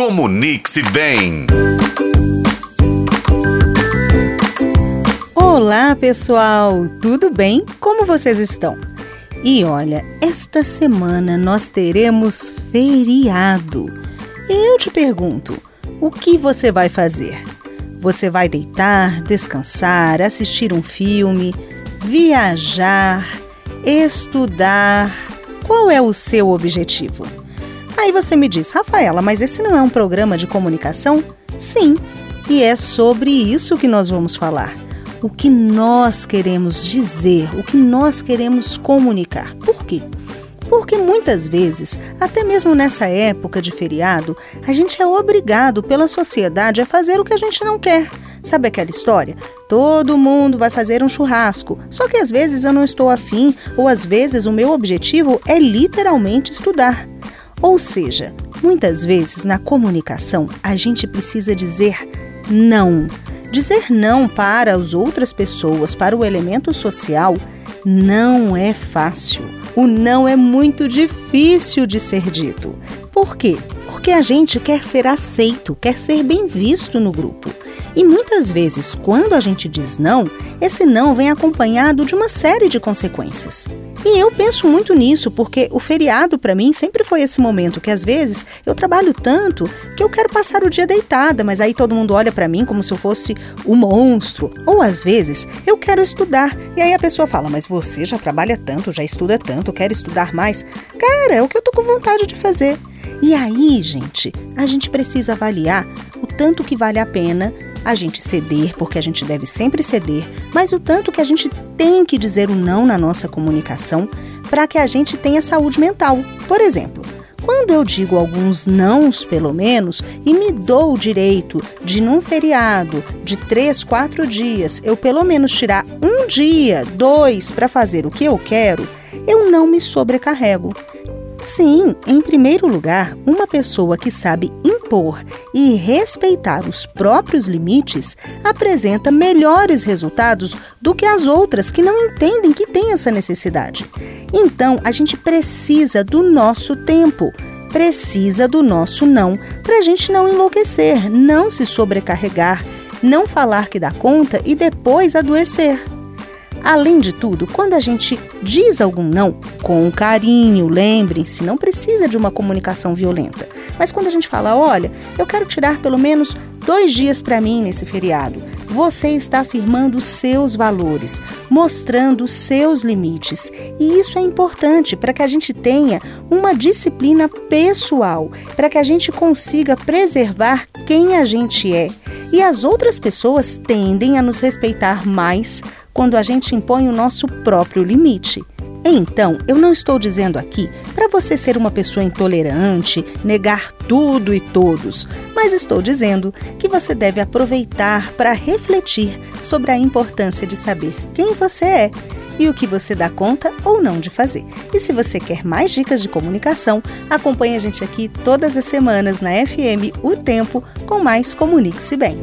Comunique-se bem. Olá, pessoal! Tudo bem? Como vocês estão? E olha, esta semana nós teremos feriado. Eu te pergunto, o que você vai fazer? Você vai deitar, descansar, assistir um filme, viajar, estudar? Qual é o seu objetivo? Aí você me diz, Rafaela, mas esse não é um programa de comunicação? Sim, e é sobre isso que nós vamos falar. O que nós queremos dizer, o que nós queremos comunicar. Por quê? Porque muitas vezes, até mesmo nessa época de feriado, a gente é obrigado pela sociedade a fazer o que a gente não quer. Sabe aquela história? Todo mundo vai fazer um churrasco, só que às vezes eu não estou afim, ou às vezes o meu objetivo é literalmente estudar. Ou seja, muitas vezes na comunicação a gente precisa dizer não. Dizer não para as outras pessoas, para o elemento social, não é fácil o não é muito difícil de ser dito. Por quê? Porque a gente quer ser aceito, quer ser bem visto no grupo. E muitas vezes, quando a gente diz não, esse não vem acompanhado de uma série de consequências. E eu penso muito nisso porque o feriado para mim sempre foi esse momento que às vezes eu trabalho tanto que eu quero passar o dia deitada, mas aí todo mundo olha para mim como se eu fosse um monstro. Ou às vezes eu quero estudar e aí a pessoa fala: "Mas você já trabalha tanto, já estuda tanto, quer estudar mais?". Cara, é o que eu tô com vontade de fazer. E aí, gente, a gente precisa avaliar o tanto que vale a pena a gente ceder, porque a gente deve sempre ceder, mas o tanto que a gente tem que dizer o não na nossa comunicação para que a gente tenha saúde mental. Por exemplo, quando eu digo alguns nãos, pelo menos, e me dou o direito de, num feriado de três, quatro dias, eu pelo menos tirar um dia, dois, para fazer o que eu quero, eu não me sobrecarrego. Sim, em primeiro lugar, uma pessoa que sabe impor e respeitar os próprios limites apresenta melhores resultados do que as outras que não entendem que tem essa necessidade. Então, a gente precisa do nosso tempo, precisa do nosso não, para a gente não enlouquecer, não se sobrecarregar, não falar que dá conta e depois adoecer. Além de tudo, quando a gente diz algum não com carinho, lembrem-se, não precisa de uma comunicação violenta. Mas quando a gente fala, olha, eu quero tirar pelo menos dois dias para mim nesse feriado, você está afirmando os seus valores, mostrando os seus limites. E isso é importante para que a gente tenha uma disciplina pessoal, para que a gente consiga preservar quem a gente é. E as outras pessoas tendem a nos respeitar mais quando a gente impõe o nosso próprio limite. Então, eu não estou dizendo aqui para você ser uma pessoa intolerante, negar tudo e todos, mas estou dizendo que você deve aproveitar para refletir sobre a importância de saber quem você é e o que você dá conta ou não de fazer. E se você quer mais dicas de comunicação, acompanhe a gente aqui todas as semanas na FM O Tempo com mais Comunique-se Bem.